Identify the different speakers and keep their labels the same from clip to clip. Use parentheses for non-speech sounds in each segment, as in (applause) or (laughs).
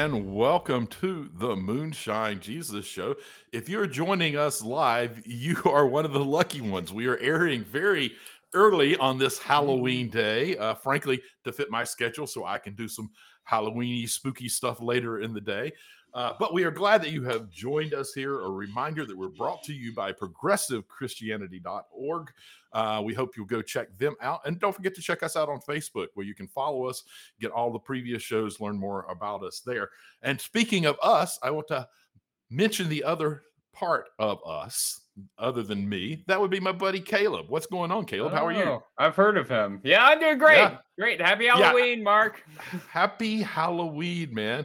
Speaker 1: and welcome to the Moonshine Jesus Show. If you're joining us live, you (laughs) are one of the lucky ones. We are airing very early on this Halloween day, uh, frankly, to fit my schedule so I can do some Halloweeny, spooky stuff later in the day. Uh, but we are glad that you have joined us here. A reminder that we're brought to you by progressivechristianity.org. Uh, we hope you'll go check them out. And don't forget to check us out on Facebook, where you can follow us, get all the previous shows, learn more about us there. And speaking of us, I want to mention the other part of us other than me that would be my buddy caleb what's going on caleb how are you
Speaker 2: Oh, I've heard of him. Yeah, I'm doing great.
Speaker 1: Yeah.
Speaker 2: Great. Happy Halloween, Mark.
Speaker 1: happy halloween man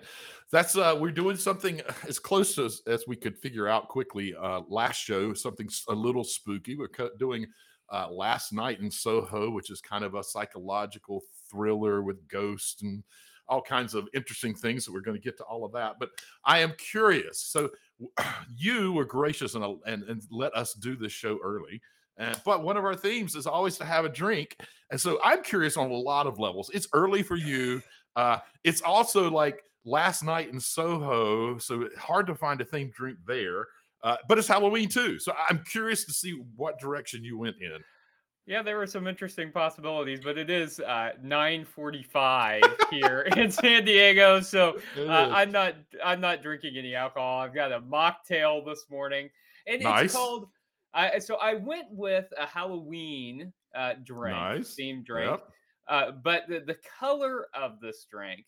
Speaker 1: that's uh we're doing something as close as, as we could figure out quickly uh last show something a little spooky we're doing uh last night in soho which is kind of a psychological thriller with ghosts and all kinds of interesting things that we're going to get to all of that but i am curious so (clears throat) you were gracious and, and and let us do this show early and, but one of our themes is always to have a drink and so i'm curious on a lot of levels it's early for you uh, it's also like last night in Soho, so hard to find a themed drink there. Uh, but it's Halloween too, so I'm curious to see what direction you went in.
Speaker 2: Yeah, there were some interesting possibilities, but it is uh, 9:45 here (laughs) in San Diego, so uh. I'm not I'm not drinking any alcohol. I've got a mocktail this morning, and
Speaker 1: Nice.
Speaker 2: it's called. I so I went with a Halloween uh, drink,
Speaker 1: Nice.
Speaker 2: themed drink.
Speaker 1: Yep.
Speaker 2: Uh, but the, the color of this drink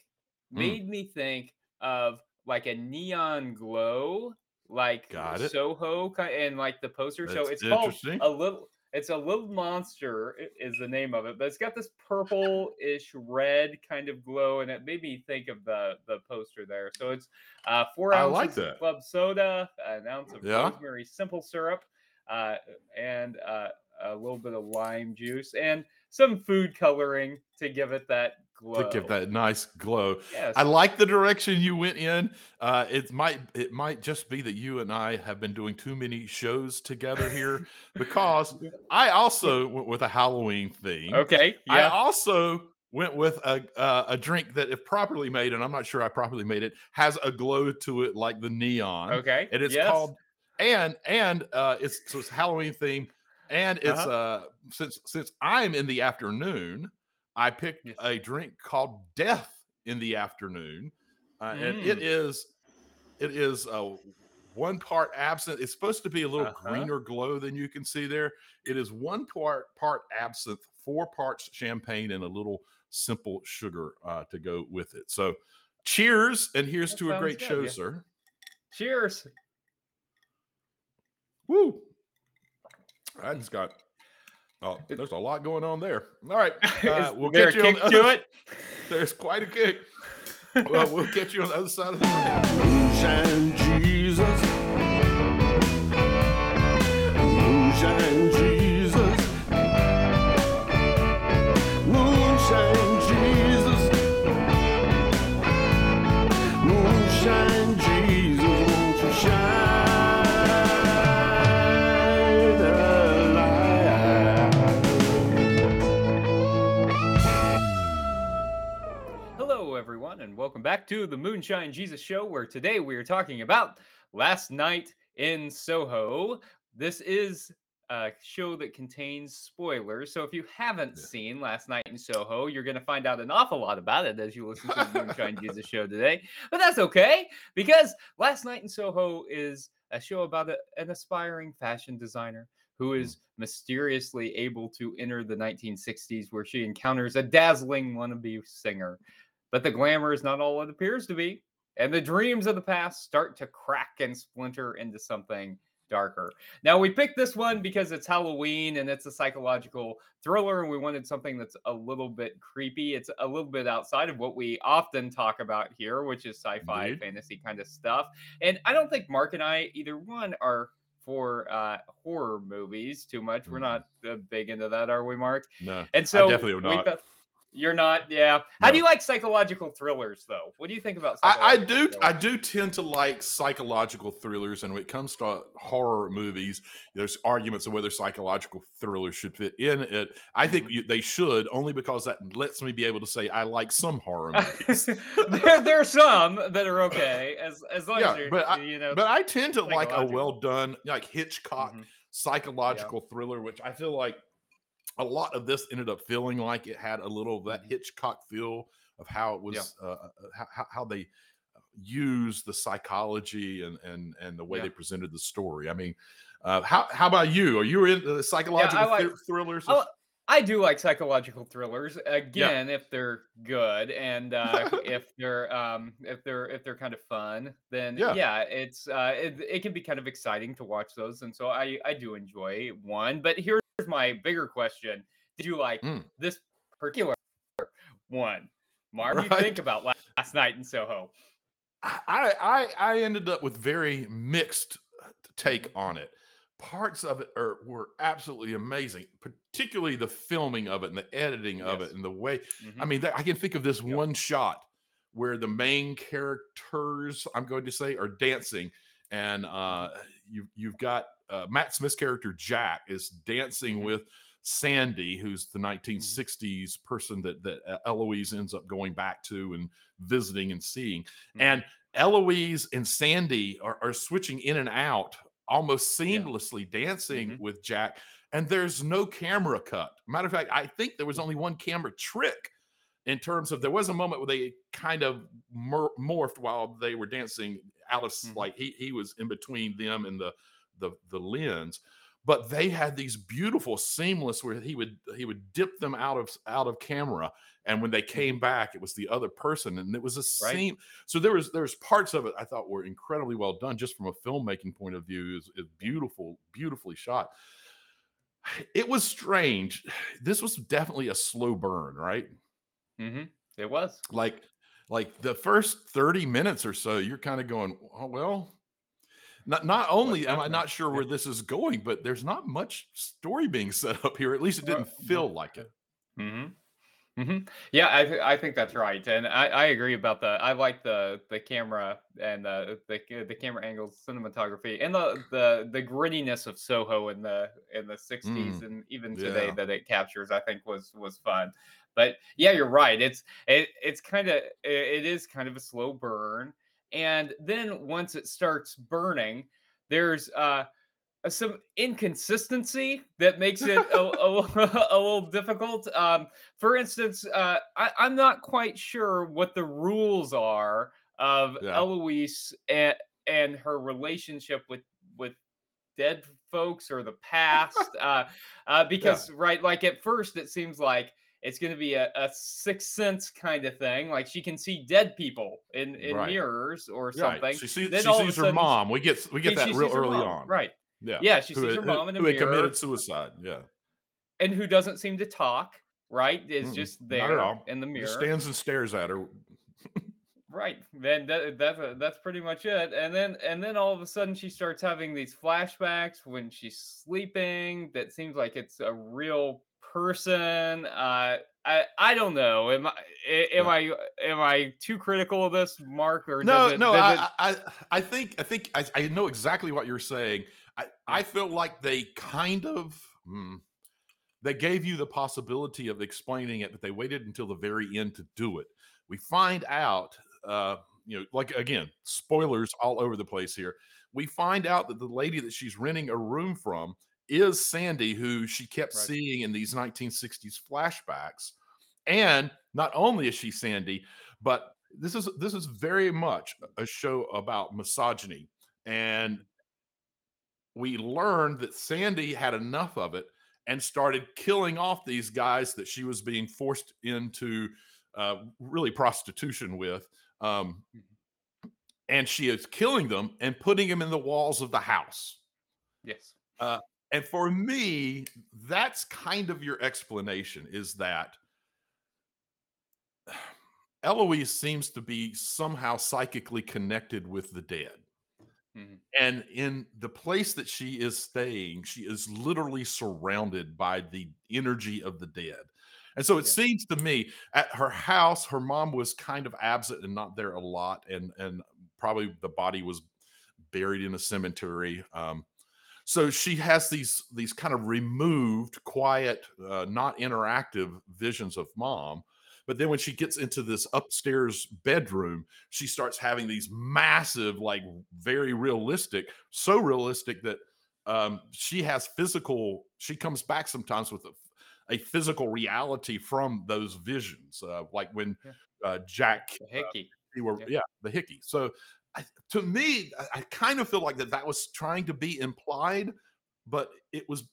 Speaker 1: Mm.
Speaker 2: made me think of like a neon glow, like
Speaker 1: Got it.
Speaker 2: Soho, and like the poster. so
Speaker 1: That's
Speaker 2: it's called a little. It's a little monster is the name of it, but it's got this purple-ish red kind of glow, and it made me think of the the poster there. So it's uh, four ounces
Speaker 1: like
Speaker 2: of club soda, an ounce of
Speaker 1: Yeah.
Speaker 2: rosemary simple syrup, uh, and uh, a little bit of lime juice, and some food coloring to give it that glow.
Speaker 1: To give that nice glow.
Speaker 2: Yes.
Speaker 1: I like the direction you went in. Uh, it might it might just be that you and I have been doing too many shows together here because (laughs) I also went with a Halloween theme.
Speaker 2: okay. Yeah.
Speaker 1: I also went with a uh, a drink that, if properly made, and I'm not sure I properly made it, has a glow to it like the neon.
Speaker 2: okay.
Speaker 1: And it's
Speaker 2: yes.
Speaker 1: called and and uh, it's so it's Halloween theme, and it's
Speaker 2: Uh-huh.
Speaker 1: uh since since I'm in the afternoon, I picked
Speaker 2: Yes.
Speaker 1: a drink called Death in the Afternoon, uh, and it
Speaker 2: Mm.
Speaker 1: is it is uh, one part absinthe. It's supposed to be a little
Speaker 2: Uh-huh.
Speaker 1: greener glow than you can see there. It is one part part absinthe, four parts champagne, and a little simple sugar uh, to go with it. So, cheers, and here's
Speaker 2: That
Speaker 1: to a great
Speaker 2: good,
Speaker 1: show,
Speaker 2: yeah.
Speaker 1: sir.
Speaker 2: Cheers.
Speaker 1: Woo! I just got. Oh, there's a lot going on there. All right, (laughs) uh, we'll get you on the
Speaker 2: to
Speaker 1: other-
Speaker 2: it? (laughs)
Speaker 1: There's quite a kick. (laughs) well, we'll get you on the other side of the.
Speaker 3: Moonshine Jesus.
Speaker 2: Back to the Moonshine Jesus Show, where today we are talking about last night in Soho. This is a show that contains spoilers, so if you haven't
Speaker 1: Yeah.
Speaker 2: seen Last Night in Soho, you're going to find out an awful lot about it as you listen to the Moonshine (laughs) Jesus Show today. But that's okay, because Last Night in Soho is a show about a- an aspiring fashion designer who is hmm. mysteriously able to enter the 1960s where she encounters a dazzling wannabe singer. But the glamour is not all it appears to be, and the dreams of the past start to crack and splinter into something darker. Now, we picked this one because it's Halloween and it's a psychological thriller, and we wanted something that's a little bit creepy. It's a little bit outside of what we often talk about here, which is sci fi, fantasy kind of stuff. And I don't think Mark and I, either one, are for uh, horror movies too much. We're
Speaker 1: Mhm.
Speaker 2: not uh, big into that, are we, Mark?
Speaker 1: No,
Speaker 2: And so
Speaker 1: definitely not.
Speaker 2: You're not, yeah. How do you like psychological thrillers, though? What do you think about?
Speaker 1: I, I do I do tend to like psychological thrillers, and when it comes to horror movies, there's arguments of whether psychological thrillers should fit in it. I
Speaker 2: Mm-hmm.
Speaker 1: think you, they should, only because that lets me be able to say I like some horror movies. (laughs)
Speaker 2: there, there are some that are okay as as long
Speaker 1: Yeah,
Speaker 2: as you're,
Speaker 1: but I-
Speaker 2: you know.
Speaker 1: but I tend to like a well done, like Hitchcock
Speaker 2: Mhm.
Speaker 1: psychological thriller, which I feel like a lot of this ended up feeling like it had a little of that
Speaker 2: Mhm.
Speaker 1: Hitchcock feel of how it was, uh, uh, how, how- how they used the psychology and and and the way
Speaker 2: Yeah.
Speaker 1: they presented the story. I mean, uh, how how about you? Are you into the psychological
Speaker 2: like-
Speaker 1: thr- thrillers?
Speaker 2: Oh, I do like psychological thrillers again if they're good and uh, (laughs) if they're um, if they're if they're kind of fun. Then
Speaker 1: Yeah.
Speaker 2: yeah, it's uh, it, it can be kind of exciting to watch those, and so I I do enjoy one. But here's my bigger question: Did you like
Speaker 1: Mm.
Speaker 2: this particular one? Mark, what do you think about last, last night in Soho?
Speaker 1: I, I I ended up with very mixed uh, take
Speaker 2: Mm-hmm.
Speaker 1: on it. Parts of it are were absolutely amazing, particularly the filming of it and the editing of
Speaker 2: Yes.
Speaker 1: it and the way. I
Speaker 2: Mhm.
Speaker 1: mean, that, I can think of this
Speaker 2: Yep.
Speaker 1: one shot where the main characters, I'm going to say, are dancing, and uh, you you've got uh, Matt Smith's character Jack is dancing
Speaker 2: Mhm.
Speaker 1: with Sandy, who's the 1960s person that that uh, Eloise ends up going back to and visiting and seeing.
Speaker 2: Mhm.
Speaker 1: And Eloise and Sandy are, are switching in and out almost
Speaker 2: Yeah.
Speaker 1: seamlessly dancing
Speaker 2: Mhm.
Speaker 1: with Jack. And there's no camera cut. Matter of fact, I think there was only one camera trick in terms of there was a moment where they kind of mor- morphed while they were dancing. Alice,
Speaker 2: Mhm.
Speaker 1: like he he was in between them and the the the lens but they had these beautiful seamless where he would he would dip them out of out of camera and when they came back it was the other person and it was a
Speaker 2: Mm-hmm. Right.
Speaker 1: scene so there was there's parts of it i thought were incredibly well done just from a filmmaking point of view is, is beautiful beautifully shot it was strange this was definitely a slow burn right
Speaker 2: mm-hmm. It was.
Speaker 1: like like the first 30 minutes or so you're kind of going oh well not not only am i not sure where this is going but there's not much story being (laughs) set up here at least it didn't feel like it
Speaker 2: hmm hmm Yeah, I th- I think that's right, and I, I agree about the. I like the the camera and the the the camera angles, cinematography, and the the the grittiness of Soho in the in the '60s and even today
Speaker 1: yeah.
Speaker 2: that it captures. I think was was fun. But yeah, you're right. It's it it's kind of it is kind of a slow burn, and then once it starts burning, there's uh uh, some inconsistency that makes it a, (laughs) a, (laughs) a little difficult. Um, for instance, uh, I, I'm not quite sure what the rules are of
Speaker 1: Yeah.
Speaker 2: Eloise and, and her relationship with with dead folks or the past. uh, uh, (laughs) because right, like at first, it seems like it's going to be a, a sixth sense kind of thing. Like she can see dead people in, in
Speaker 1: Right.
Speaker 2: mirrors or
Speaker 1: right
Speaker 2: something.
Speaker 1: she sees,
Speaker 2: Then
Speaker 1: she
Speaker 2: a
Speaker 1: sees her mom we get we get that real early
Speaker 2: mom,
Speaker 1: on
Speaker 2: right?
Speaker 1: yeah
Speaker 2: Yeah, she
Speaker 1: who
Speaker 2: sees her mom in a
Speaker 1: who
Speaker 2: mirror.
Speaker 1: committed suicide yeah
Speaker 2: and who doesn't seem to talk, right? Is
Speaker 1: Mm-mm,
Speaker 2: just there in the mirror,
Speaker 1: just stands and stares at her (laughs)
Speaker 2: right? Then that, that's uh, that's pretty much it. And then and then all of a sudden she starts having these flashbacks when she's sleeping. That seems like it's a real person. Uh, I I don't know. Am I am I am I too critical of this, Mark? Or
Speaker 1: no
Speaker 2: does it,
Speaker 1: no I,
Speaker 2: it-
Speaker 1: I i think i think I, I know exactly what you're saying i i feel like they kind of hmm, they gave you the possibility of explaining it but they waited until the very end to do it we find out uh you know like again spoilers all over the place here we find out that the lady that she's renting a room from is sandy who she kept
Speaker 2: Right.
Speaker 1: seeing in these 1960s flashbacks and not only is she sandy but this is this is very much a show about misogyny and we learned that sandy had enough of it and started killing off these guys that she was being forced into uh, really prostitution with um, and she is killing them and putting them in the walls of the house
Speaker 2: yes.
Speaker 1: And for me that's kind of your explanation is that (sighs) eloise seems to be somehow psychically connected with the dead
Speaker 2: Mhm.
Speaker 1: and in the place that she is staying she is literally surrounded by the energy of the dead And so it
Speaker 2: Yeah.
Speaker 1: seems to me at her house, her mom was kind of absent and not there a lot, and and probably the body was buried in a cemetery. Um, so she has these these kind of removed, quiet, uh, not interactive visions of mom. But then when she gets into this upstairs bedroom, she starts having these massive, like very realistic, so realistic that um, she has physical. She comes back sometimes with a, a physical reality from those visions, uh, like when
Speaker 2: Yeah.
Speaker 1: uh, Jack
Speaker 2: The hickey.
Speaker 1: we were
Speaker 2: Yeah.
Speaker 1: yeah, the hickey so I, to me I, I kind of feel like that that was trying to be implied but it was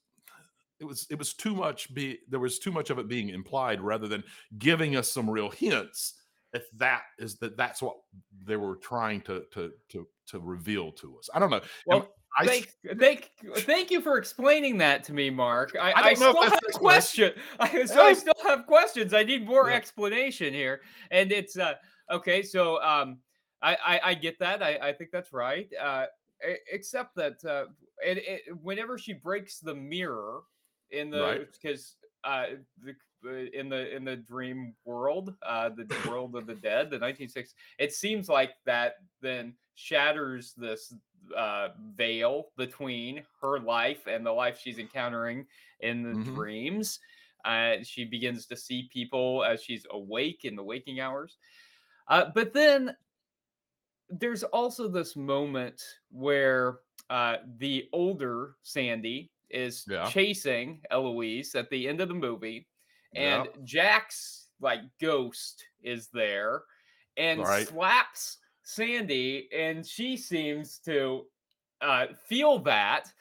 Speaker 1: it was it was too much be there was too much of it being implied rather than giving us some real hints if that is that that's what they were trying to to to to reveal to us i don't know
Speaker 2: Well,
Speaker 1: I,
Speaker 2: thank, thank, thank you for explaining that to me, Mark. I,
Speaker 1: I
Speaker 2: I,
Speaker 1: don't know if
Speaker 2: still have a question. (laughs) I, so I still have questions. I need more
Speaker 1: Yeah.
Speaker 2: explanation here. And it's uh okay. So um, I I, I get that. I, I think that's right. Uh, except that uh, it, it, whenever she breaks the mirror in the
Speaker 1: Right.
Speaker 2: because uh the in the in the dream world, uh, the world of the dead, the 1960s, it seems like that then shatters this uh, veil between her life and the life she's encountering in the
Speaker 1: Mhm.
Speaker 2: dreams. Uh, she begins to see people as she's awake in the waking hours. Uh, but then there's also this moment where uh, the older Sandy is
Speaker 1: Yeah.
Speaker 2: chasing Eloise at the end of the movie, and. Jack's like ghost is there and
Speaker 1: Right.
Speaker 2: slaps Sandy, and she seems to uh, feel that.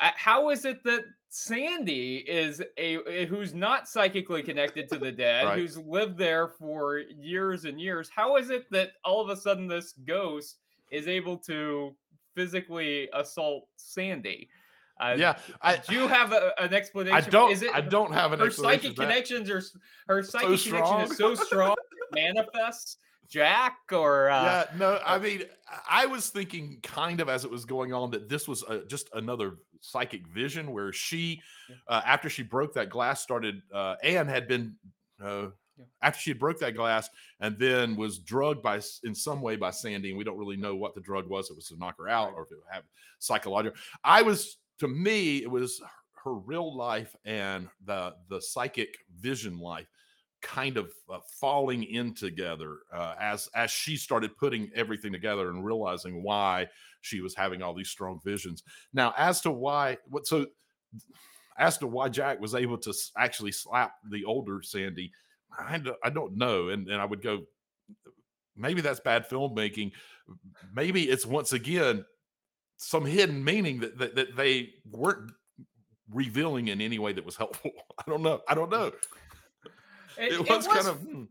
Speaker 2: Uh, how is it that Sandy is a, who's not psychically connected to the (laughs) dead,
Speaker 1: Right.
Speaker 2: who's lived there for years and years? How is it that all of a sudden this ghost is able to physically assault Sandy? Uh,
Speaker 1: yeah i
Speaker 2: do you have a, an explanation?
Speaker 1: i don't
Speaker 2: Is it
Speaker 1: i don't have an explanation. her psychic
Speaker 2: connections are her psychic connection
Speaker 1: strong.
Speaker 2: is so strong (laughs) it manifests Jack or uh,
Speaker 1: yeah, no, I mean, I was thinking kind of as it was going on that this was uh just another psychic vision where she, uh, after she broke that glass, started. Uh, Anne had been uh,
Speaker 2: Yeah.
Speaker 1: after she had broke that glass and then was drugged by in some way by Sandy, and we don't really know what the drug was. It was to knock her out or if it had psychological. I was to me, it was her- her real life and the the psychic vision life kind of uh, falling in together uh, as as she started putting everything together and realizing why she was having all these strong visions. Now, as to why, what so as to why Jack was able to actually slap the older Sandy, I, I don't know, and and I would go, maybe that's bad filmmaking. Maybe it's once again some hidden meaning that that, that they weren't revealing in any way that was helpful. (laughs) I don't know. I don't know.
Speaker 2: It,
Speaker 1: It
Speaker 2: it
Speaker 1: was kind of hmm.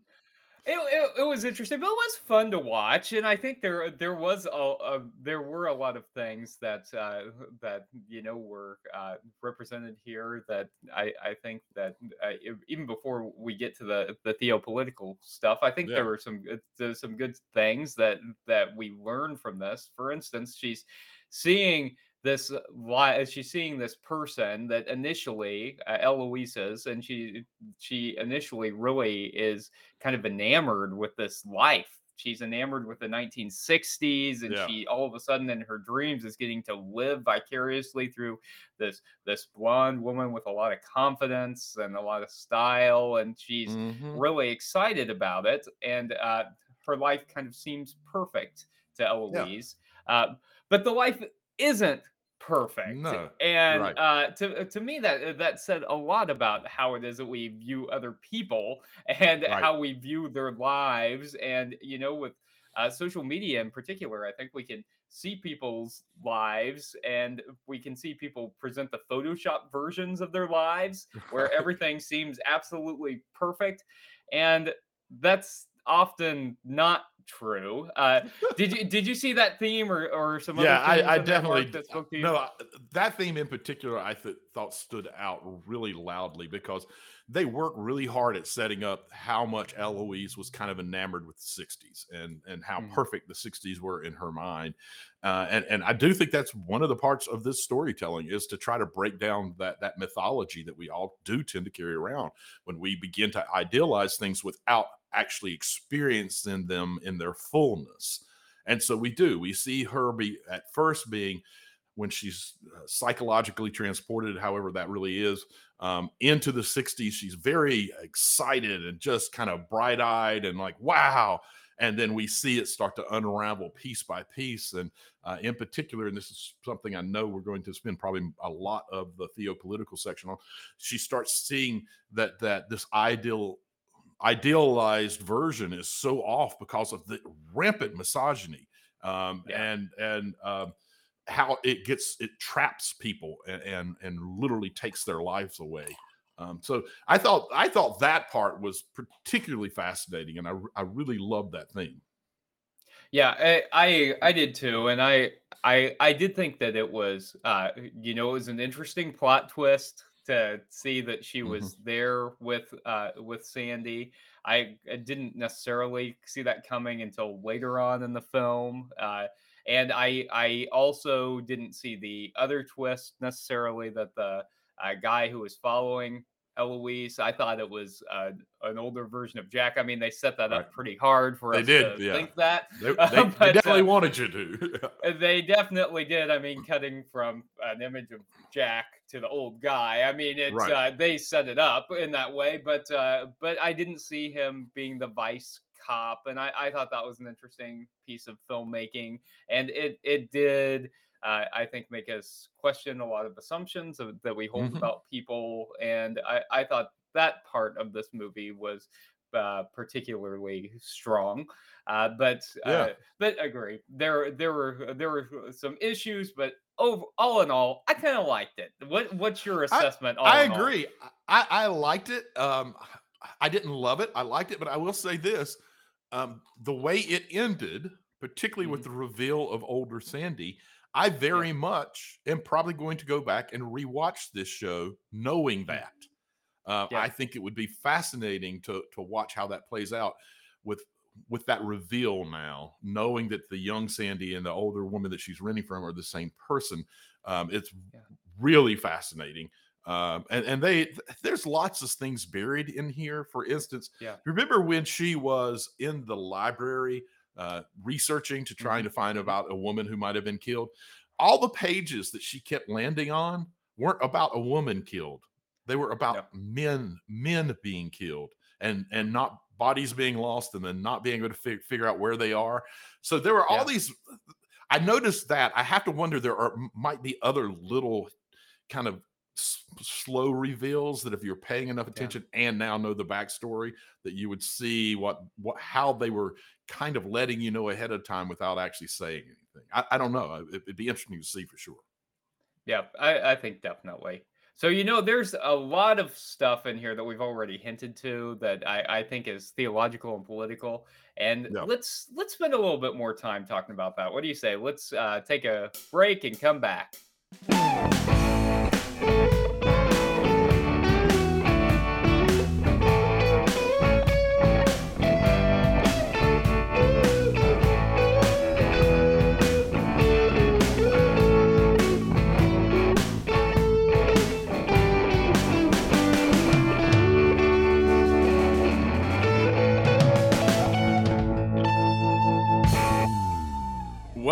Speaker 2: It, it, it was interesting, but it was fun to watch, and I think there there was a, a there were a lot of things that uh, that you know were uh, represented here that I, I think that uh, even before we get to the the theopolitical stuff, I think
Speaker 1: Yeah.
Speaker 2: there were some good, some good things that that we learned from this. For instance, she's seeing this li- she's seeing this person that initially uh, Eloise is, and she she initially really is kind of enamored with this life. She's enamored with the 1960s, and
Speaker 1: Yeah.
Speaker 2: she all of a sudden in her dreams is getting to live vicariously through this this blonde woman with a lot of confidence and a lot of style, and she's
Speaker 1: Mhm.
Speaker 2: really excited about it. And uh, her life kind of seems perfect to Eloise, uh, but the life isn't perfect.
Speaker 1: No,
Speaker 2: and
Speaker 1: right.
Speaker 2: uh, to to me that that said a lot about how it is that we view other people (laughs) and
Speaker 1: Right.
Speaker 2: how we view their lives. And you know, with uh, social media in particular, I think we can see people's lives and we can see people present the Photoshop versions of their lives (laughs) where everything seems absolutely perfect. And that's often not true. Uh, did you did you see that theme or or some
Speaker 1: yeah,
Speaker 2: other
Speaker 1: I, I
Speaker 2: in there, Mark,
Speaker 1: definitely
Speaker 2: that you?
Speaker 1: no I- that theme in particular. I th- thought stood out really loudly because they worked really hard at setting up how much Eloise was kind of enamored with the '60s and and how
Speaker 2: Mhm.
Speaker 1: perfect the '60s were in her mind. Uh, and and I do think that's one of the parts of this storytelling is to try to break down that that mythology that we all do tend to carry around when we begin to idealize things without actually experiencing them in their fullness. And so we do. We see her be at first being when she's uh, psychologically transported, however that really is, um, into the 60s. She's very excited and just kind of bright eyed and like, wow. And then we see it start to unravel piece by piece. And uh, in particular, and this is something I know we're going to spend probably a lot of the theopolitical section on, she starts seeing that that this ideal idealized version is so off because of the rampant misogyny um,
Speaker 2: Yeah.
Speaker 1: and and um, how it gets it traps people and, and and literally takes their lives away. Um, so I thought I thought that part was particularly fascinating, and I I really loved that theme.
Speaker 2: Yeah, I, I I did too, and I I I did think that it was uh you know it was an interesting plot twist to see that she
Speaker 1: Mhm.
Speaker 2: was there with uh with Sandy. I, I didn't necessarily see that coming until later on in the film. Uh and I I also didn't see the other twist necessarily that the uh, guy who was following Eloise, I thought it was uh, an older version of Jack. I mean, they set that
Speaker 1: Right.
Speaker 2: up pretty hard for
Speaker 1: They
Speaker 2: us
Speaker 1: did,
Speaker 2: to
Speaker 1: yeah.
Speaker 2: think that.
Speaker 1: They,
Speaker 2: Uh, (laughs)
Speaker 1: they, they definitely
Speaker 2: uh,
Speaker 1: wanted you to. (laughs)
Speaker 2: Uh, They definitely did. I mean, cutting from an image of Jack to the old guy. I mean, it's
Speaker 1: Right.
Speaker 2: uh, they set it up in that way, but uh, but I didn't see him being the vice cop, and I, I thought that was an interesting piece of filmmaking, and it it did. Uh, I think make us question a lot of assumptions of, that we hold
Speaker 1: Mhm.
Speaker 2: about people, and I, I thought that part of this movie was uh, particularly strong. Uh, but uh,
Speaker 1: Yeah.
Speaker 2: but agree there there were there were some issues but over, all in all i kind of liked it what what's your assessment all
Speaker 1: I
Speaker 2: all?
Speaker 1: agree. I, I liked it. Um, I didn't love it. I liked it, but I will say this: um, the way it ended, particularly with the reveal of older Sandy, I very much am probably going to go back and rewatch this show, knowing that. Uh,
Speaker 2: Yeah.
Speaker 1: I think it would be fascinating to to watch how that plays out with with that reveal now, knowing that the young Sandy and the older woman that she's renting from are the same person. Um, it's
Speaker 2: Yeah.
Speaker 1: really fascinating. Um, and, and they th- there's lots of things buried in here. For instance,
Speaker 2: Yeah.
Speaker 1: remember when she was in the library uh, researching to trying
Speaker 2: Mm-hmm.
Speaker 1: to find about a woman who might have been killed? All the pages that she kept landing on weren't about a woman killed. They were about men, men being killed, and and not bodies being lost, and then not being able to fi- figure out where they are. So there were all
Speaker 2: Yeah.
Speaker 1: these. I noticed that. I have to wonder there are might be other little kind of s- slow reveals that if you're paying enough attention and now know the backstory that you would see what what how they were kind of letting you know ahead of time without actually saying anything. I, I don't know. It, would be interesting to see for sure.
Speaker 2: Yeah I, I think definitely. So you know there's a lot of stuff in here that we've already hinted to that i, I think is theological and political and
Speaker 1: Yeah.
Speaker 2: let's let's spend a little bit more time talking about that. What do you say? Let's uh, take a break and come back Thank you.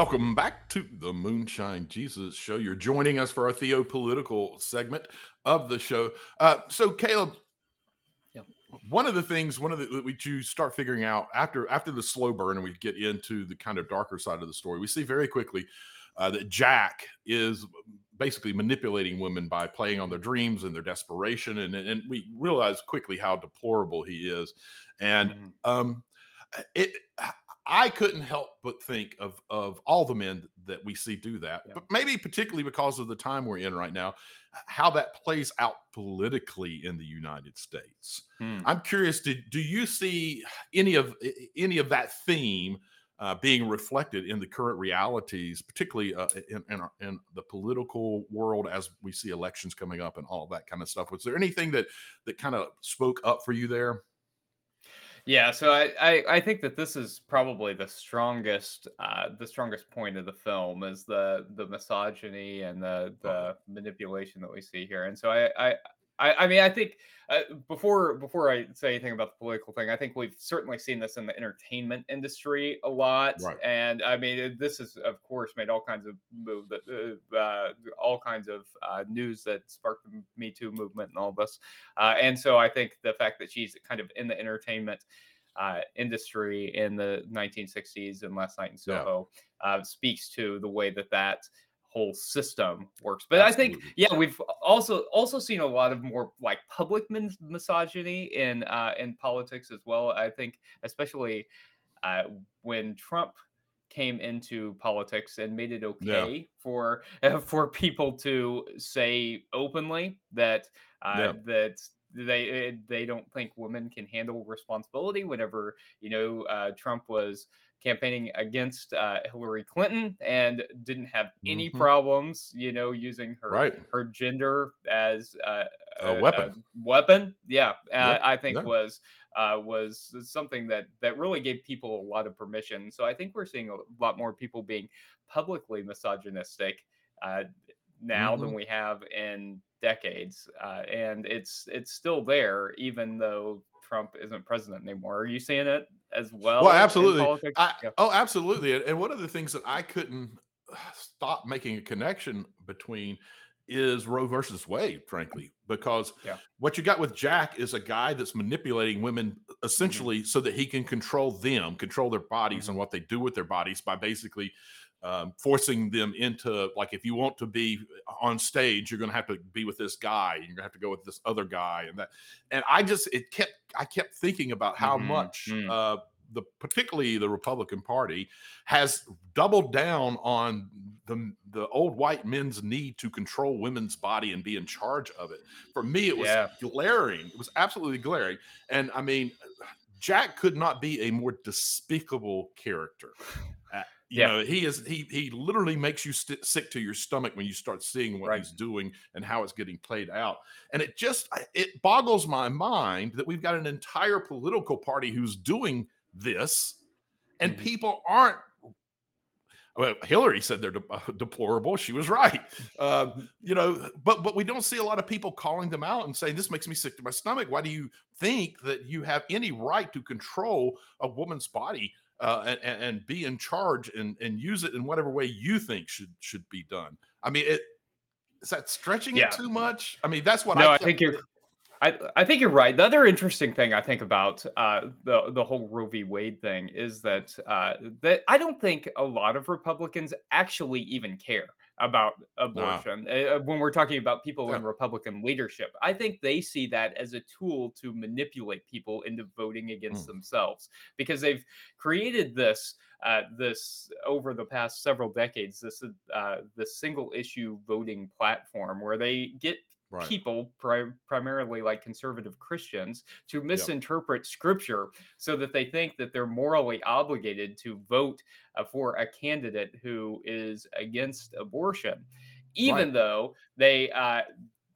Speaker 1: Welcome back to the moonshine jesus show you're joining us for our theopolitical segment of the show uh, so caleb
Speaker 2: Yep.
Speaker 1: one of the things one of the that we you start figuring out after after the slow burn and we get into the kind of darker side of the story we see very quickly uh, that jack is basically manipulating women by playing on their dreams and their desperation and and we realize quickly how deplorable he is and
Speaker 2: Mhm.
Speaker 1: um it I couldn't help but think of of all the men that we see do that,
Speaker 2: Yeah.
Speaker 1: but maybe particularly because of the time we're in right now, how that plays out politically in the United States.
Speaker 2: Hmm.
Speaker 1: I'm curious. Do, do you see any of any of that theme uh, being reflected in the current realities, particularly uh, in, in, our- in the political world as we see elections coming up and all that kind of stuff? Was there anything that that kind of spoke up for you there?
Speaker 2: Yeah, so I, I I think that this is probably the strongest uh the strongest point of the film is the the misogyny and the the manipulation that we see here. And so I I I, I mean I think uh, before before I say anything about the political thing, I think we've certainly seen this in the entertainment industry a lot.
Speaker 1: Right.
Speaker 2: And I mean this has of course made all kinds of move that uh, uh, all kinds of uh, news that sparked the Me Too movement and all of this. Uh, and so I think the fact that she's kind of in the entertainment uh, industry in the 1960s and Last Night in
Speaker 1: Yeah.
Speaker 2: Soho uh, speaks to the way that that whole system works. But I think, yeah, we've also also seen a lot of more like public mis- misogyny in uh, in politics as well. I think, especially uh, when Trump came into politics and made it
Speaker 1: Yeah.
Speaker 2: okay for (laughs) for people to say openly that uh,
Speaker 1: Yeah.
Speaker 2: that they eh, they don't think women can handle responsibility. Whenever you know uh, Trump was campaigning against uh, Hillary Clinton and didn't have any
Speaker 1: Mhm.
Speaker 2: problems, you know, using her
Speaker 1: Right.
Speaker 2: her gender as uh,
Speaker 1: A weapon.
Speaker 2: weapon, yeah, uh,
Speaker 1: Yeah,
Speaker 2: I think
Speaker 1: yeah.
Speaker 2: was uh, was something that that really gave people a lot of permission. So I think we're seeing a lot more people being publicly misogynistic uh, now
Speaker 1: Mm-hmm.
Speaker 2: than we have in decades, uh, and it's it's still there, even though Trump isn't president anymore. Are you seeing it as well?
Speaker 1: Well, absolutely. I,
Speaker 2: Yeah.
Speaker 1: Oh, absolutely. And, one of the things that I couldn't uh, stop making a connection between is Roe versus Wade, frankly, because
Speaker 2: Yeah.
Speaker 1: what you got with Jack is a guy that's manipulating women essentially so that he can control them, control their bodies and what they do with their bodies by basically um, forcing them into like if you want to be on stage, you're going to have to be with this guy, you're going to have to go with this other guy, and that. And I just it kept I kept thinking about how
Speaker 2: Mhm,
Speaker 1: much
Speaker 2: mm.
Speaker 1: uh, the particularly the Republican Party has doubled down on the the old white men's need to control women's body and be in charge of it. For me, it was
Speaker 2: Yeah.
Speaker 1: glaring. It was absolutely glaring. And I mean, Jack could not be a more despicable character. You
Speaker 2: Yeah.
Speaker 1: know, he is he he literally makes you st- sick to your stomach when you start seeing what
Speaker 2: Right.
Speaker 1: he's doing and how it's getting played out. And it just it boggles my mind that we've got an entire political party who's doing this and
Speaker 2: Mhm.
Speaker 1: people aren't well, Hillary said they're de- (laughs) deplorable. She was right. Um, you know, but but we don't see a lot of people calling them out and saying this makes me sick to my stomach. Why do you think that you have any right to control a woman's body uh, and, and be in charge and and use it in whatever way you think should should be done? I mean, it is that stretching
Speaker 2: Yeah.
Speaker 1: it too much? I mean, that's what
Speaker 2: no,
Speaker 1: I,
Speaker 2: I, think you're. I, I think you're right. The other interesting thing I think about uh, the the whole Roe v. Wade thing is that uh, that I don't think a lot of Republicans actually even care about abortion uh, when we're talking about people in Republican leadership. I think they see that as a tool to manipulate people into voting against
Speaker 1: Mm.
Speaker 2: themselves because they've created this uh, this over the past several decades this uh, this single issue voting platform where they get
Speaker 1: right.
Speaker 2: people, pri- primarily like conservative Christians, to misinterpret scripture so that they think that they're morally obligated to vote uh, for a candidate who is against abortion, even
Speaker 1: Right.
Speaker 2: though they uh,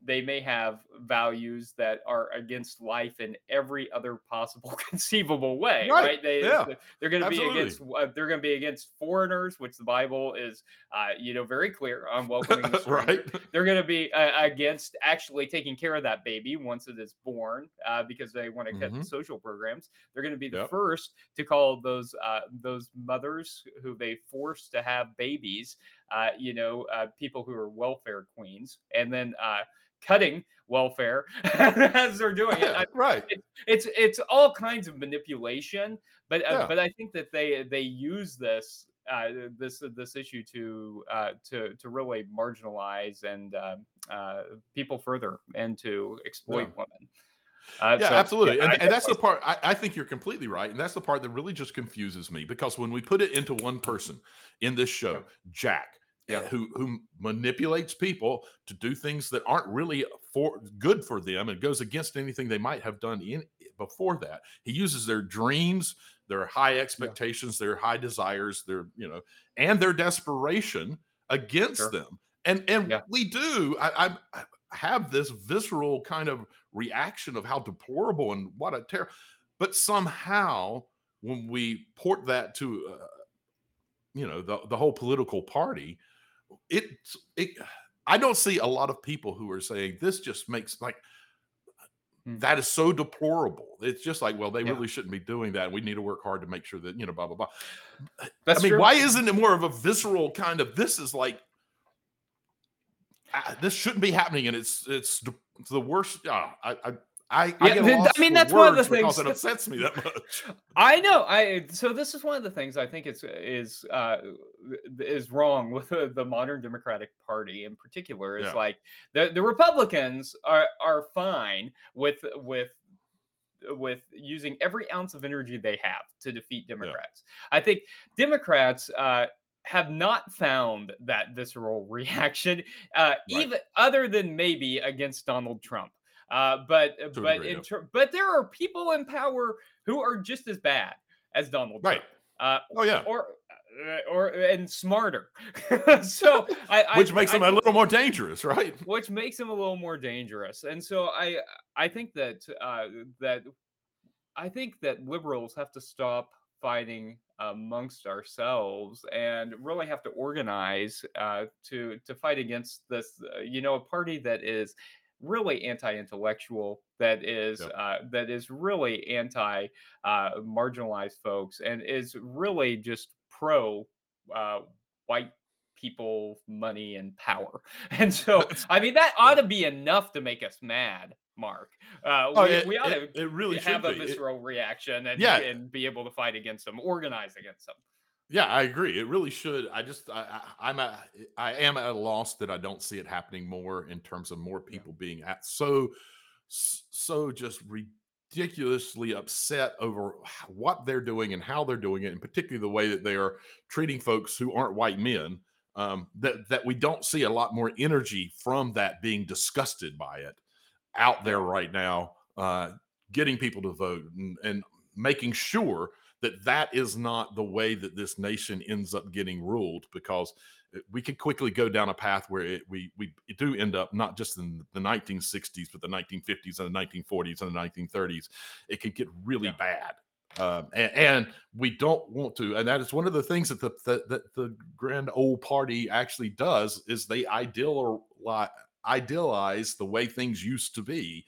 Speaker 2: they may have values that are against life in every other possible (laughs) conceivable way,
Speaker 1: Right,
Speaker 2: right? They,
Speaker 1: yeah,
Speaker 2: they're going to be against uh, they're going to be against foreigners, which the Bible is, uh, you know, very clear on (laughs) welcoming the
Speaker 1: right.
Speaker 2: they're going to be uh, against actually taking care of that baby once it is born uh, because they want to cut
Speaker 1: Mhm.
Speaker 2: social programs. They're going to be the
Speaker 1: Yep.
Speaker 2: first to call those uh, those mothers who they force to have babies, uh, you know, uh, people who are welfare queens, and then uh, cutting welfare (laughs) as they're doing it.
Speaker 1: Right.
Speaker 2: it's it's all kinds of manipulation but uh,
Speaker 1: Yeah.
Speaker 2: but i think that they they use this uh, this this issue to uh, to to really marginalize and uh, uh, people further and to exploit women Uh,
Speaker 1: yeah,
Speaker 2: so,
Speaker 1: absolutely.
Speaker 2: yeah,
Speaker 1: and, and that's the part I, I think you're completely right. And that's the part that really just confuses me because when we put it into one person in this show, Jack,
Speaker 2: Yeah.
Speaker 1: uh, who who manipulates people to do things that aren't really for good for them and goes against anything they might have done in before that. He uses their dreams, their high expectations, their high desires, their you know, and their desperation against
Speaker 2: Sure.
Speaker 1: them. And and
Speaker 2: Yeah.
Speaker 1: we do. I, I I have this visceral kind of reaction of how deplorable and what a terror. But somehow, when we port that to, uh, you know, the the whole political party, it it. I don't see a lot of people who are saying this just makes like
Speaker 2: Hmm.
Speaker 1: that is so deplorable. It's just like, well, they
Speaker 2: Yeah.
Speaker 1: really shouldn't be doing that. We need to work hard to make sure that you know, blah blah blah.
Speaker 2: That's
Speaker 1: I mean,
Speaker 2: true.
Speaker 1: why isn't it more of a visceral kind of? This is like this shouldn't be happening, and it's it's the, it's the worst. ah, I I I, I
Speaker 2: Yeah,
Speaker 1: get
Speaker 2: th- I mean, that's one of the things-
Speaker 1: it upsets me that much. (laughs)
Speaker 2: I know. I so this is one of the things I think is is uh, is wrong with the, the modern Democratic Party in particular. Is
Speaker 1: Yeah.
Speaker 2: like the the Republicans are are fine with with with using every ounce of energy they have to defeat Democrats. I think Democrats. Uh, have not found that visceral (laughs) reaction, uh,
Speaker 1: Right.
Speaker 2: even other than maybe against Donald Trump. Uh, but but
Speaker 1: degree,
Speaker 2: in
Speaker 1: yeah.
Speaker 2: ter- but there are people in power who are just as bad as Donald
Speaker 1: Right.
Speaker 2: Trump. Uh,
Speaker 1: Oh yeah,
Speaker 2: or uh, or and smarter. (laughs) so (laughs) I, I
Speaker 1: which makes
Speaker 2: I
Speaker 1: them a little more dangerous, right?
Speaker 2: which makes him a little more dangerous. And so I I think that uh, that I think that liberals have to stop fighting amongst ourselves and really have to organize uh, to to fight against this. Uh, you know, a party that is really anti-intellectual that is
Speaker 1: Yep.
Speaker 2: uh, that is really anti uh, marginalized folks and is really just pro uh, white people money and power (laughs) and so i mean that ought to be enough to make us mad mark uh,
Speaker 1: Oh,
Speaker 2: we,
Speaker 1: it,
Speaker 2: we ought
Speaker 1: it,
Speaker 2: to
Speaker 1: it really
Speaker 2: have a visceral reaction and,
Speaker 1: Yeah.
Speaker 2: and be able to fight against them organize against them
Speaker 1: Yeah, I agree. It really should. I just, I, I, I'm, at, I am at a loss that I don't see it happening more in terms of more people being at so, so just ridiculously upset over what they're doing and how they're doing it, and particularly the way that they are treating folks who aren't white men. Um, that that we don't see a lot more energy from that being disgusted by it out there right now, uh, getting people to vote and, and making sure that that is not the way that this nation ends up getting ruled because we could quickly go down a path where it, we we do end up not just in the 1960s but the 1950s and the 1940s and the 1930s it could get really
Speaker 2: Yeah.
Speaker 1: bad um, and, and we don't want to and that is one of the things that the that, that the grand old party actually does is they idealize idealize the way things used to be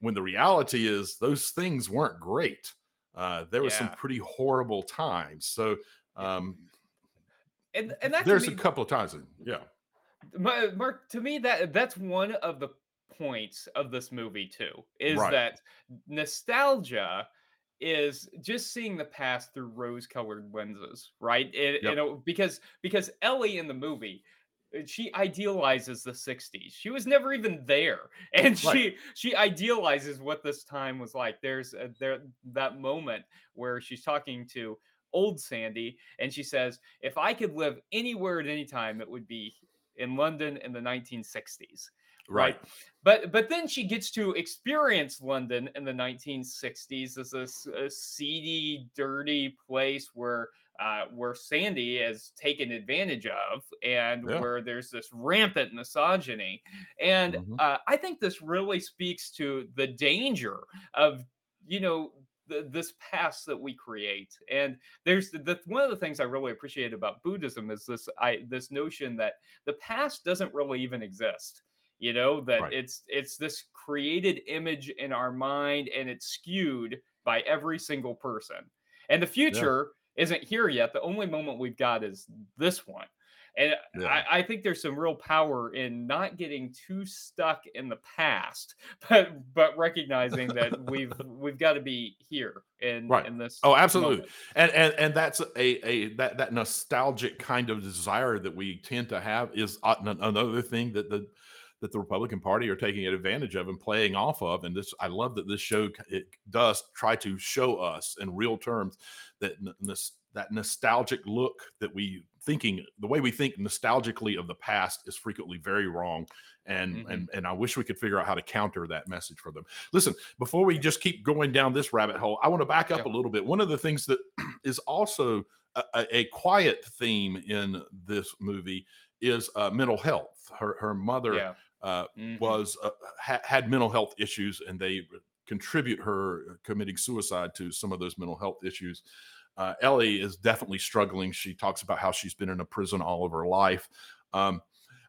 Speaker 1: when the reality is those things weren't great uh, there was some pretty horrible times. So um,
Speaker 2: and and that
Speaker 1: there's a couple of times, that- yeah,
Speaker 2: Ma- Mark, to me, that that's one of the points of this movie too. Is
Speaker 1: Right.
Speaker 2: that nostalgia is just seeing the past through rose-colored lenses, right? It, You know, because because Ellie in the movie, she idealizes the 60s. She was never even there, (laughs) and
Speaker 1: Right.
Speaker 2: she she idealizes what this time was like. There's a, there that moment where she's talking to old Sandy, and she says, "If I could live anywhere at any time, it would be in London in the 1960s."
Speaker 1: right,
Speaker 2: But but then she gets to experience London in the 1960s as this uh, seedy, dirty place where uh, where Sandy is taken advantage of, and
Speaker 1: Yeah.
Speaker 2: where there's this rampant misogyny. And
Speaker 1: Mhm.
Speaker 2: uh, I think this really speaks to the danger of you know the, this past that we create. And there's the, the one of the things I really appreciate about Buddhism is this I this notion that the past doesn't really even exist you know that
Speaker 1: Right.
Speaker 2: it's it's this created image in our mind and it's skewed by every single person and the future isn't here yet the only moment we've got is this one and
Speaker 1: Yeah.
Speaker 2: I, I think there's some real power in not getting too stuck in the past (laughs) but but recognizing that (laughs) we've we've got to be here in
Speaker 1: Right.
Speaker 2: in this
Speaker 1: Oh, absolutely.
Speaker 2: moment.
Speaker 1: and and and that's a a that that nostalgic kind of desire that we tend to have is uh, another thing that the that the Republican Party are taking advantage of and playing off of. And this, I love that this show it does try to show us in real terms that nos- that nostalgic look that we thinking the way we think nostalgically of the past is frequently very wrong and
Speaker 2: Mhm.
Speaker 1: and and I wish we could figure out how to counter that message for them. Listen, before we just keep going down this rabbit hole, I want to back up a little bit. One of the things that (clears throat) is also a, a- a quiet theme in this movie is uh, mental health. Her her mother
Speaker 2: Yeah.
Speaker 1: Uh,
Speaker 2: Mhm.
Speaker 1: was uh, ha- had mental health issues, and they contribute her committing suicide to some of those mental health issues. Uh, Ellie is definitely struggling. She talks about how she's been in a prison all of her life. Um,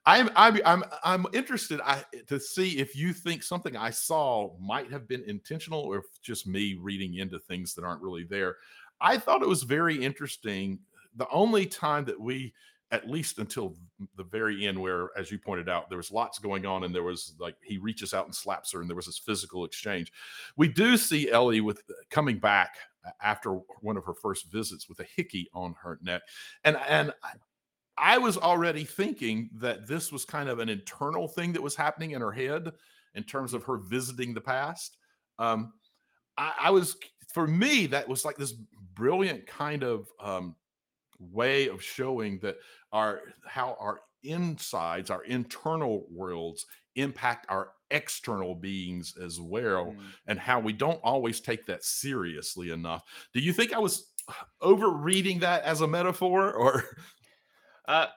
Speaker 1: I'm I'm I'm I'm interested I, to see if you think something I saw might have been intentional or if just me reading into things that aren't really there. I thought it was very interesting. The only time that we, at least until the very end, where as you pointed out, there was lots going on, and there was like he reaches out and slaps her, and there was this physical exchange. We do see Ellie with coming back after one of her first visits with a hickey on her neck, and and I was already thinking that this was kind of an internal thing that was happening in her head in terms of her visiting the past. Um, I, I was, for me, that was like this brilliant kind of um, way of showing that our how our insides, our internal worlds, impact our external beings as well,
Speaker 2: Mm.
Speaker 1: and how we don't always take that seriously enough. Do you think I was overreading that as a metaphor, or?
Speaker 2: Uh,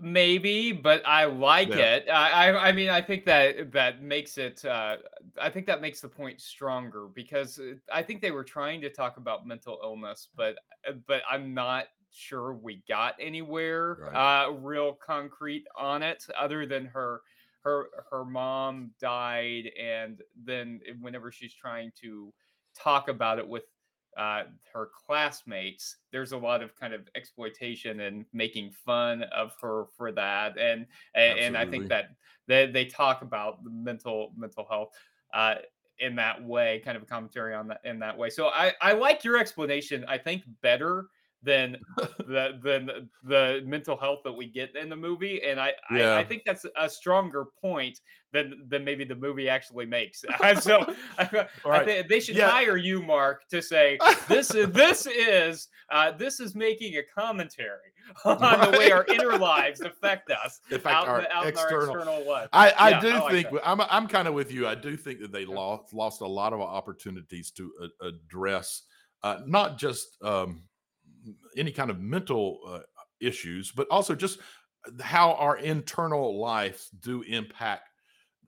Speaker 2: maybe, but I like
Speaker 1: Yeah.
Speaker 2: it. I, I, mean, I think that that makes it. Uh, I think that makes the point stronger because uh, I think they were trying to talk about mental illness, but uh, but I'm not sure we got anywhere
Speaker 1: Right.
Speaker 2: uh, real concrete on it, other than her her her mom died, and then whenever she's trying to talk about it with uh, her classmates, there's a lot of kind of exploitation and making fun of her for that, and and, and I think that they they talk about the mental mental health uh, in that way, kind of a commentary on that in that way. So I I like your explanation. I think better than the than the mental health that we get in the movie, and I I,
Speaker 1: Yeah.
Speaker 2: I think that's a stronger point than than maybe the movie actually makes. (laughs) so I,
Speaker 1: All
Speaker 2: I
Speaker 1: right.
Speaker 2: think they should
Speaker 1: Yeah.
Speaker 2: hire you, Mark, to say this is this is uh, this is making a commentary (laughs) on the way our inner lives affect us (laughs)
Speaker 1: fact,
Speaker 2: out,
Speaker 1: our
Speaker 2: out
Speaker 1: external.
Speaker 2: our external life.
Speaker 1: I, I
Speaker 2: Yeah,
Speaker 1: do
Speaker 2: I like
Speaker 1: think
Speaker 2: that.
Speaker 1: I'm I'm kind of with you. I do think that they lost lost a lot of opportunities to a- address uh, not just um, any kind of mental uh, issues, but also just how our internal lives do impact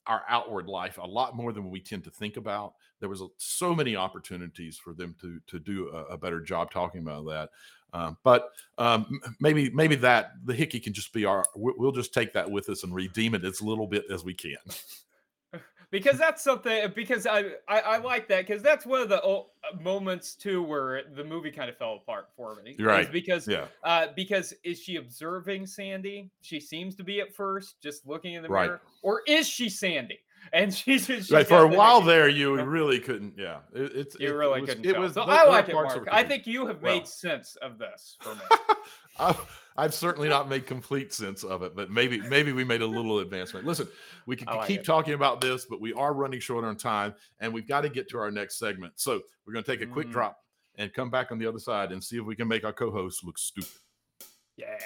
Speaker 1: our outward life a lot more than we tend to think about. There was so many opportunities for them to to do a, a better job talking about that. Um, but um, maybe maybe that the hickey can just be our. We'll just take that with us and redeem it as little bit as we can.
Speaker 2: Because that's something because I I, I like that because that's one of the o- moments too where the movie kind of fell apart for me.
Speaker 1: Right.
Speaker 2: Because
Speaker 1: Yeah.
Speaker 2: uh, because is she observing Sandy? She seems to be at first, just looking in the
Speaker 1: Right.
Speaker 2: mirror, or is she Sandy? (laughs) And she's, she's
Speaker 1: Right. For a while (laughs) there, you really couldn't. Yeah. It, it's
Speaker 2: You
Speaker 1: it,
Speaker 2: really
Speaker 1: it was,
Speaker 2: couldn't
Speaker 1: It
Speaker 2: tell.
Speaker 1: was.
Speaker 2: so
Speaker 1: tho-
Speaker 2: I like it, Mark. I think you have
Speaker 1: Well.
Speaker 2: made sense of this for me. (laughs)
Speaker 1: I've, I've certainly not made complete sense of it, but maybe maybe we made a little advancement. Listen, we could
Speaker 2: I like
Speaker 1: keep
Speaker 2: it.
Speaker 1: talking about this, but we are running short on time, and we've got to get to our next segment. So we're going to take a quick
Speaker 2: Mm.
Speaker 1: drop and come back on the other side and see if we can make our co-host look stupid.
Speaker 2: Yeah.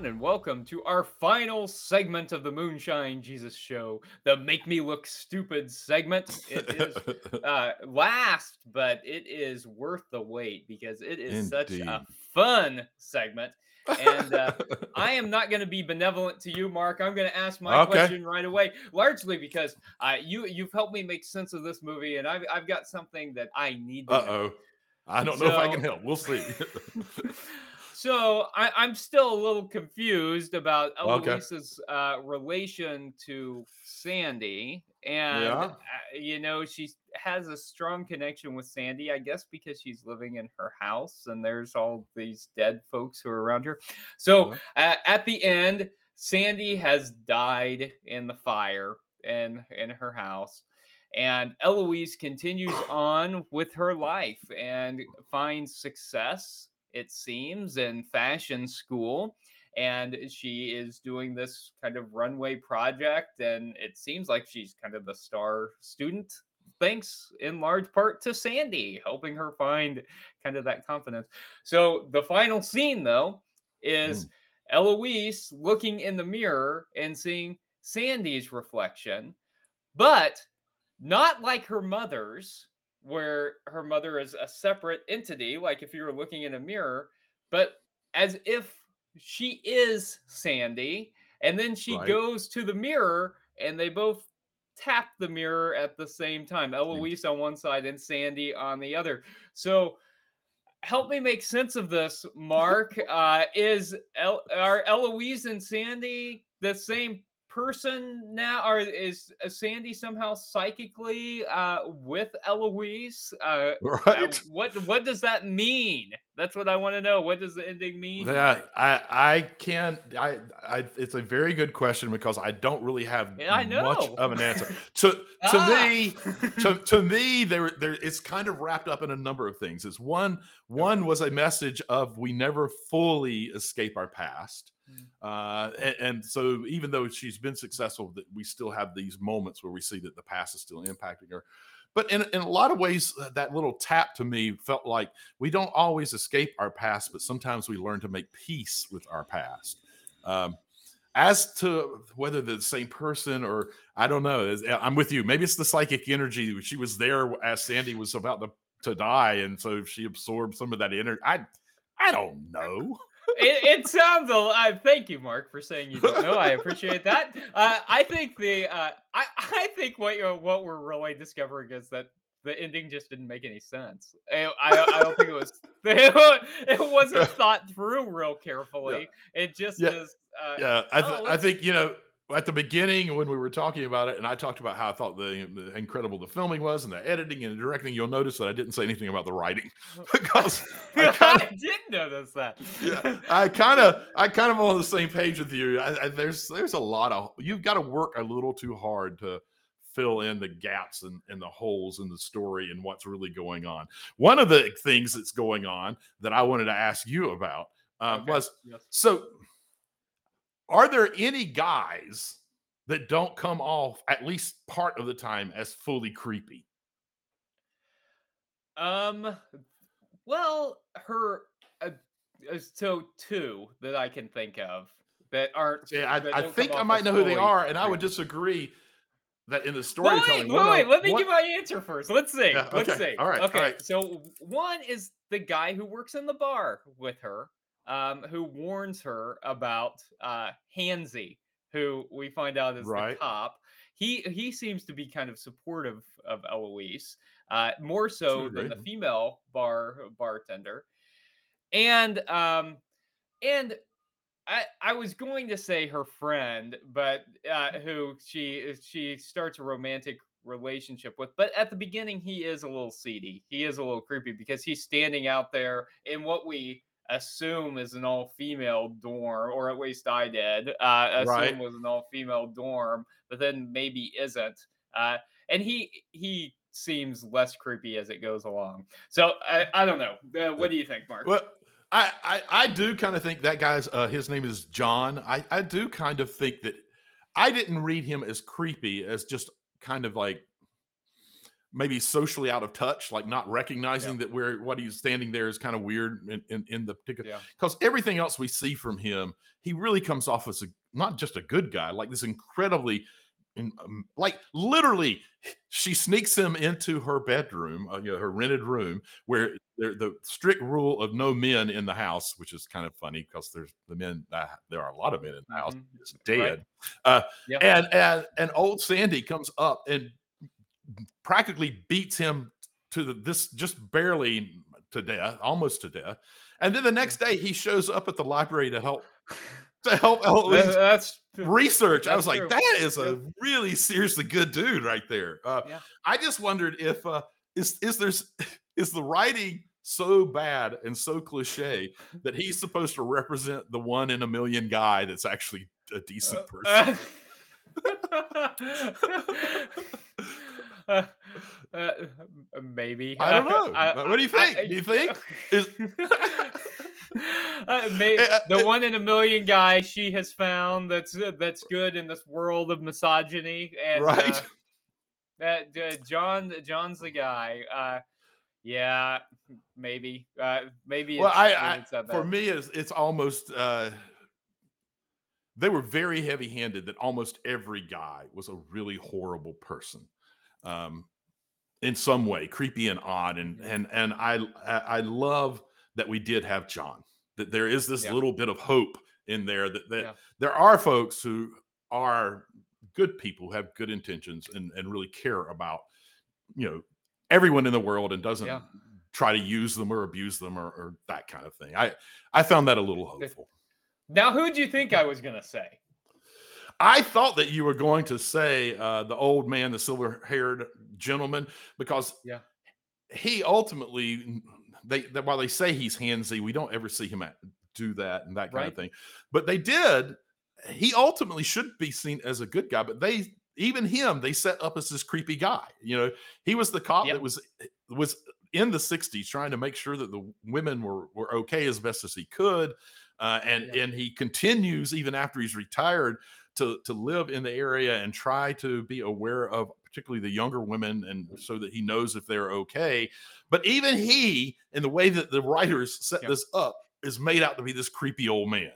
Speaker 2: Everyone, and welcome to our final segment of the Moonshine Jesus Show, the Make Me Look Stupid segment. It is (laughs) uh, last, but it is worth the wait because it is such a fun segment. And uh, (laughs) I am not going to be benevolent to you, Mark. I'm going to ask my
Speaker 1: Okay.
Speaker 2: question right away, largely because uh, you you've helped me make sense of this movie, and I've I've got something that I need. To
Speaker 1: Uh oh. I don't know if I can help. We'll see. (laughs)
Speaker 2: So I, I'm still a little confused about
Speaker 1: Okay.
Speaker 2: Eloise's uh, relation to Sandy, and
Speaker 1: Yeah.
Speaker 2: uh, you know she has a strong connection with Sandy, I guess, because she's living in her house, and there's all these dead folks who are around her. So uh, at the end, Sandy has died in the fire in in her house. And Eloise continues (coughs) on with her life and finds success it seems, in fashion school. And she is doing this kind of runway project, and it seems like she's kind of the star student, thanks in large part to Sandy, helping her find kind of that confidence. So the final scene, though, is hmm. Eloise looking in the mirror and seeing Sandy's reflection, but not like her mother's, where her mother is a separate entity, like if you were looking in a mirror, but as if she is Sandy. And then she
Speaker 1: Right.
Speaker 2: goes to the mirror and they both tap the mirror at the same time. Eloise on one side and Sandy on the other. So help me make sense of this, (laughs) Mark. Uh, is El- are Eloise and Sandy the same person now, or is Sandy somehow psychically uh, with Eloise? Uh, uh,
Speaker 1: Right. (laughs)
Speaker 2: what what does that mean? That's what I want to know. What does the ending mean?
Speaker 1: Yeah, I I can't I I it's a very good question because I don't really have
Speaker 2: I know.
Speaker 1: much of an answer. (laughs) To to
Speaker 2: Ah!
Speaker 1: me, (laughs) to, to me there there it's kind of wrapped up in a number of things. It's one one was a message of we never fully escape our past.
Speaker 2: Mm.
Speaker 1: Uh, and, and so even though she's been successful, that we still have these moments where we see that the past is still impacting her. But in, in a lot of ways, uh, that little tap to me felt like we don't always escape our past, but sometimes we learn to make peace with our past. Um, as to whether the same person or I don't know, I'm with you. Maybe it's the psychic energy. She was there as Sandy was about to, to die, and so she absorbed some of that energy. I I don't know.
Speaker 2: It, it sounds a uh, thank you mark for saying you don't know. I appreciate that. (laughs) Uh, i think the uh, I, I think what you're what we're really discovering is that the ending just didn't make any sense. I, I, I don't think it was (laughs) (laughs) it wasn't thought through real carefully. It just
Speaker 1: Yeah.
Speaker 2: is uh,
Speaker 1: Yeah, I, th-
Speaker 2: Oh,
Speaker 1: I think you know at the beginning when we were talking about it, and I talked about how I thought the, the incredible the filming was and the editing and the directing. You'll notice that I didn't say anything about the writing (laughs) (laughs) because (laughs) I
Speaker 2: I,
Speaker 1: kind of
Speaker 2: did notice that
Speaker 1: yeah, I kind of, I kind of on the same page with you. I, I, there's, there's a lot of you've got to work a little too hard to fill in the gaps and, and the holes in the story and what's really going on. One of the things that's going on that I wanted to ask you about um,
Speaker 2: Okay,
Speaker 1: was
Speaker 2: yes.
Speaker 1: so. Are there any guys that don't come off at least part of the time as fully creepy?
Speaker 2: Um, well, her uh, uh, so two that I can think of that aren't.
Speaker 1: Yeah, I, I think I might know who they are, and I would disagree that in the storytelling.
Speaker 2: wait,
Speaker 1: of-
Speaker 2: wait, let me
Speaker 1: one-
Speaker 2: give my answer first. Let's see.
Speaker 1: Yeah,
Speaker 2: Let's see.
Speaker 1: all right,
Speaker 2: Okay.
Speaker 1: right.
Speaker 2: So one is the guy who works in the bar with her, um, who warns her about uh Hansy, who we find out is
Speaker 1: Right.
Speaker 2: the cop. He he seems to be kind of supportive of Eloise, uh, more so than the female bar bartender. And um and I, I was going to say her friend, but uh, who she she starts a romantic relationship with. But at the beginning, he is a little seedy. He is a little creepy because he's standing out there in what we assume is an all-female dorm, or at least I did uh, assume
Speaker 1: Right.
Speaker 2: was an all-female dorm, but then maybe isn't. Uh, and he he seems less creepy as it goes along. So I, I don't know. Uh, what do you think, Mark?
Speaker 1: Well, I, I I do kind of think that guy's uh, his name is John. I I do kind of think that I didn't read him as creepy as just kind of like maybe socially out of touch, like not recognizing that where what he's standing there is kind of weird in, in, in the particular
Speaker 2: Yeah.
Speaker 1: because everything else we see from him, he really comes off as a not just a good guy, like this incredibly in, um, like literally she sneaks him into her bedroom, uh, you know, her rented room where there the strict rule of no men in the house, which is kind of funny because there's the men uh, there are a lot of men in the house.
Speaker 2: Mhm.
Speaker 1: It's
Speaker 2: Right.
Speaker 1: dead. Uh,
Speaker 2: Yeah.
Speaker 1: and and and old Sandy comes up and practically beats him to the, this just barely to death, almost to death. And then the next day he shows up at the library to help (laughs) to help
Speaker 2: That- that's
Speaker 1: research. I was like,
Speaker 2: true.
Speaker 1: that is a really seriously good dude right there. Uh,
Speaker 2: Yeah.
Speaker 1: I just wondered if uh, is is there's (laughs) is the writing so bad and so cliche (laughs) that he's supposed to represent the one in a million guy that's actually a decent person.
Speaker 2: Uh, (laughs) uh, maybe.
Speaker 1: I don't know. Uh, what do you think? Do you think? Is- (laughs)
Speaker 2: uh,
Speaker 1: uh, (laughs)
Speaker 2: the one in a million guy she has found that's uh, that's good in this world of misogyny and
Speaker 1: Right.
Speaker 2: uh, that uh, John John's the guy. Uh, yeah, maybe. Uh, maybe.
Speaker 1: well,
Speaker 2: it's-
Speaker 1: I, I for me it's, it's almost uh, they were very heavy handed that almost every guy was a really horrible person. Um, in some way, creepy and odd, and and and I I love that we did have John. That there is this
Speaker 2: Yeah.
Speaker 1: little bit of hope in there that that
Speaker 2: Yeah.
Speaker 1: there are folks who are good people, who have good intentions, and and really care about you know everyone in the world, and doesn't
Speaker 2: Yeah.
Speaker 1: try to use them or abuse them or, or that kind of thing. I I found that a little hopeful.
Speaker 2: Now, who'd you think I was gonna say?
Speaker 1: I thought that you were going to say uh, the old man, the silver haired gentleman, because
Speaker 2: Yeah.
Speaker 1: he ultimately they, they while they say he's handsy, we don't ever see him at, do that and that kind
Speaker 2: Right.
Speaker 1: of thing. But they did. He ultimately should be seen as a good guy, but they even him they set up as this creepy guy. You know, he was the cop
Speaker 2: Yep.
Speaker 1: that was was in the '60s trying to make sure that the women were were okay as best as he could. Uh, and
Speaker 2: Yeah.
Speaker 1: and he continues even after he's retired to to live in the area and try to be aware of particularly the younger women and mm-hmm. so that he knows if they're okay but even he in the way that the writers set
Speaker 2: Yeah.
Speaker 1: this up is made out to be this creepy old man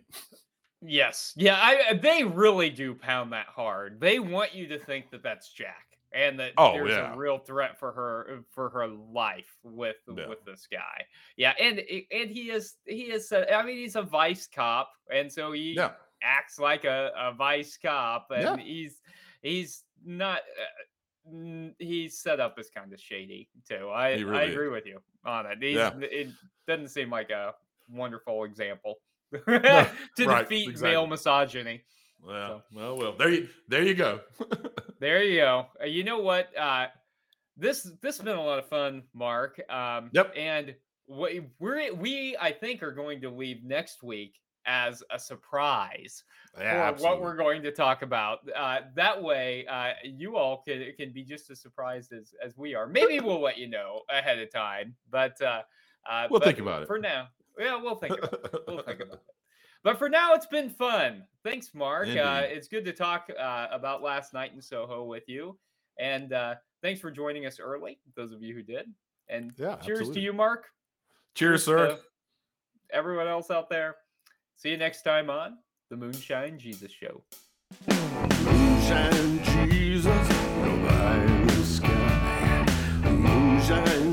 Speaker 2: Yes. Yeah, I uh, they really do pound that hard. They want you to think that that's Jack and that
Speaker 1: Oh,
Speaker 2: there's
Speaker 1: yeah.
Speaker 2: a real threat for her uh, for her life with
Speaker 1: Yeah.
Speaker 2: with this guy. Yeah, and eh, and he is he is a, I mean he's a vice cop and so he
Speaker 1: yeah
Speaker 2: acts like a, a vice cop and
Speaker 1: Yeah.
Speaker 2: he's he's not uh, he's set up as kind of shady too. I
Speaker 1: He
Speaker 2: I
Speaker 1: really is.
Speaker 2: agree with you on it. He's,
Speaker 1: Yeah.
Speaker 2: It doesn't seem like a wonderful example (laughs) to
Speaker 1: right,
Speaker 2: defeat
Speaker 1: exactly.
Speaker 2: male misogyny.
Speaker 1: well
Speaker 2: So-
Speaker 1: well well there you there you go (laughs)
Speaker 2: There you go. Uh, you know what? Uh, this this has been a lot of fun, Mark. Um,
Speaker 1: Yep.
Speaker 2: And we we're we I think are going to leave next week as a surprise
Speaker 1: yeah,
Speaker 2: for what we're going to talk about. Uh, that way, uh, you all can can be just as surprised as as we are. Maybe we'll let you know ahead of time, but uh, uh,
Speaker 1: We'll
Speaker 2: but
Speaker 1: think about it.
Speaker 2: for now. Yeah, we'll think about it. We'll think about (laughs) it. But for now, it's been fun. Thanks, Mark. Uh, it's good to talk uh, about last night in Soho with you. And uh, thanks for joining us early, those of you who did. And
Speaker 1: Yeah,
Speaker 2: cheers
Speaker 1: absolutely.
Speaker 2: to you, Mark.
Speaker 1: cheers sir
Speaker 2: everyone else out there. See you next time on the Moonshine Jesus Show. Moonshine Jesus, no sky. Moonshine.